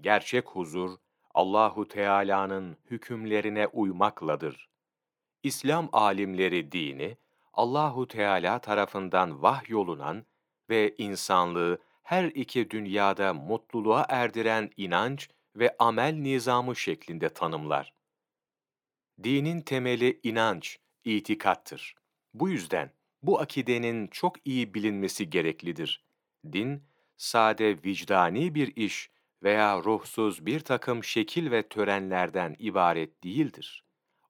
gerçek huzur, Allahu Teala'nın hükümlerine uymakladır. İslam alimleri dini, Allahu Teala tarafından vahyolunan ve insanlığı her iki dünyada mutluluğa erdiren inanç ve amel nizamı şeklinde tanımlar. Dinin temeli inanç, itikattır. Bu yüzden bu akidenin çok iyi bilinmesi gereklidir. Din, sade vicdani bir iş veya ruhsuz bir takım şekil ve törenlerden ibaret değildir.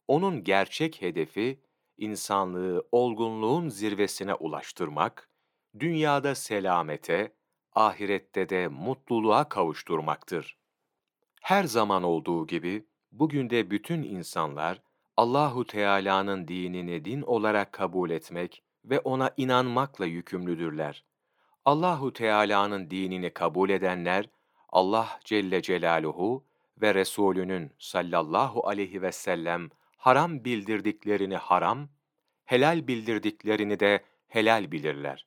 Onun gerçek hedefi, insanlığı olgunluğun zirvesine ulaştırmak, dünyada selamete, ahirette de mutluluğa kavuşturmaktır. Her zaman olduğu gibi, bugün de bütün insanlar, Allahu Teala'nın dinini din olarak kabul etmek ve ona inanmakla yükümlüdürler. Allahu Teala'nın dinini kabul edenler Allah Celle Celaluhu ve Resulünün sallallahu aleyhi ve sellem haram bildirdiklerini haram, helal bildirdiklerini de helal bilirler.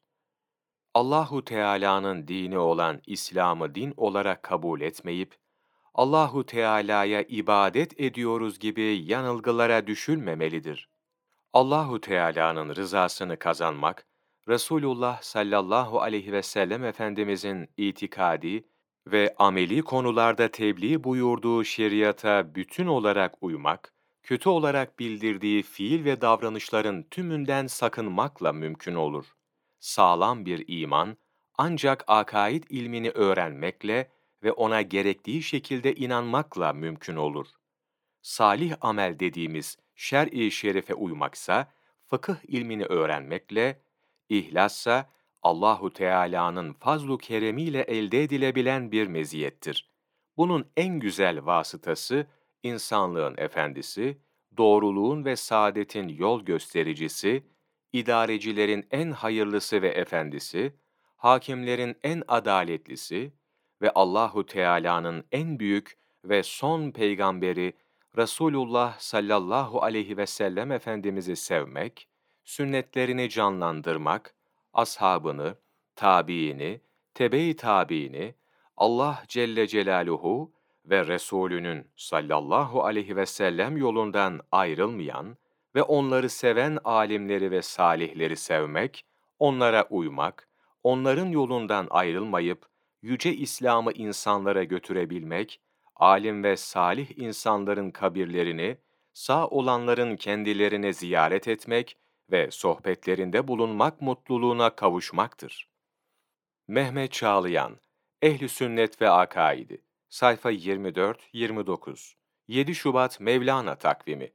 Allahu Teala'nın dini olan İslam'ı din olarak kabul etmeyip Allahu Teala'ya ibadet ediyoruz gibi yanılgılara düşülmemelidir. Allahu Teala'nın rızasını kazanmak, Resulullah sallallahu aleyhi ve sellem Efendimizin itikadi ve ameli konularda tebliğ buyurduğu şeriata bütün olarak uymak, kötü olarak bildirdiği fiil ve davranışların tümünden sakınmakla mümkün olur. Sağlam bir iman, ancak akaid ilmini öğrenmekle ve ona gerektiği şekilde inanmakla mümkün olur. Salih amel dediğimiz şer-i şerife uymaksa, fıkıh ilmini öğrenmekle, İhlassa Allahu Teala'nın fazlu keremiyle elde edilebilen bir meziyettir. Bunun en güzel vasıtası insanlığın efendisi, doğruluğun ve saadetin yol göstericisi, idarecilerin en hayırlısı ve efendisi, hakimlerin en adaletlisi ve Allahu Teala'nın en büyük ve son peygamberi Resulullah sallallahu aleyhi ve sellem Efendimiz'i sevmek, sünnetlerini canlandırmak, ashabını, tabiini, tebe-i tabiini, Allah Celle Celaluhu ve Resulünün sallallahu aleyhi ve sellem yolundan ayrılmayan ve onları seven alimleri ve salihleri sevmek, onlara uymak, onların yolundan ayrılmayıp, yüce İslam'ı insanlara götürebilmek, alim ve salih insanların kabirlerini, sağ olanların kendilerine ziyaret etmek ve sohbetlerinde bulunmak mutluluğuna kavuşmaktır. Mehmet Çağlayan, Ehli Sünnet ve Akaidi, sayfa 24-29, 7 Şubat Mevlana takvimi